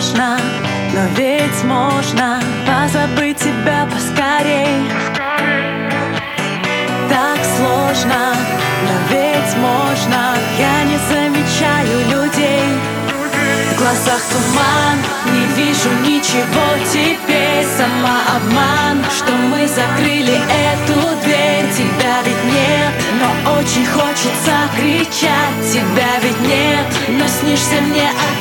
сложно, но ведь можно позабыть тебя поскорей. Так сложно, но ведь можно. Я не замечаю людей. В глазах туман, не вижу ничего. Теперь Сама обман, что мы закрыли эту дверь. Тебя ведь нет, но очень хочется кричать. Тебя ведь нет, но снишься мне опять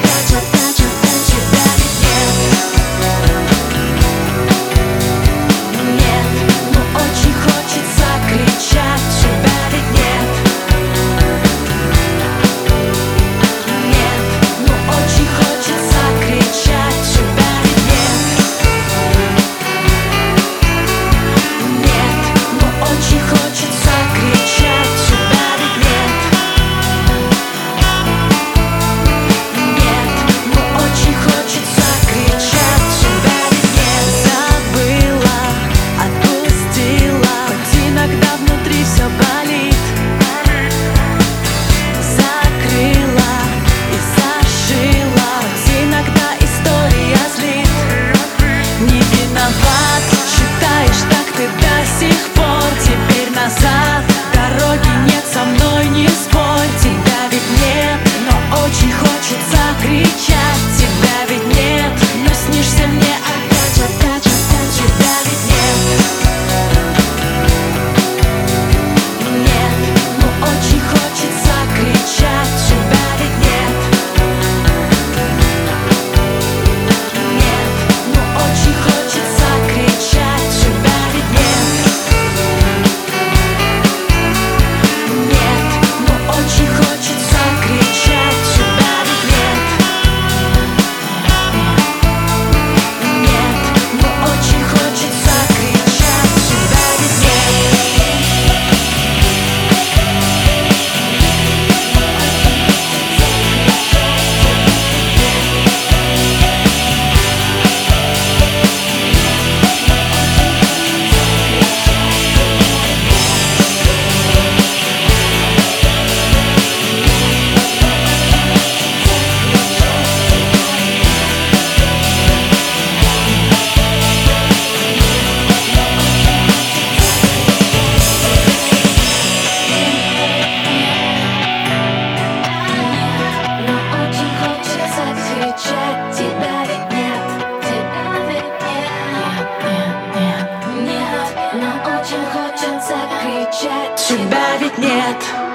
Тебя ведь нет.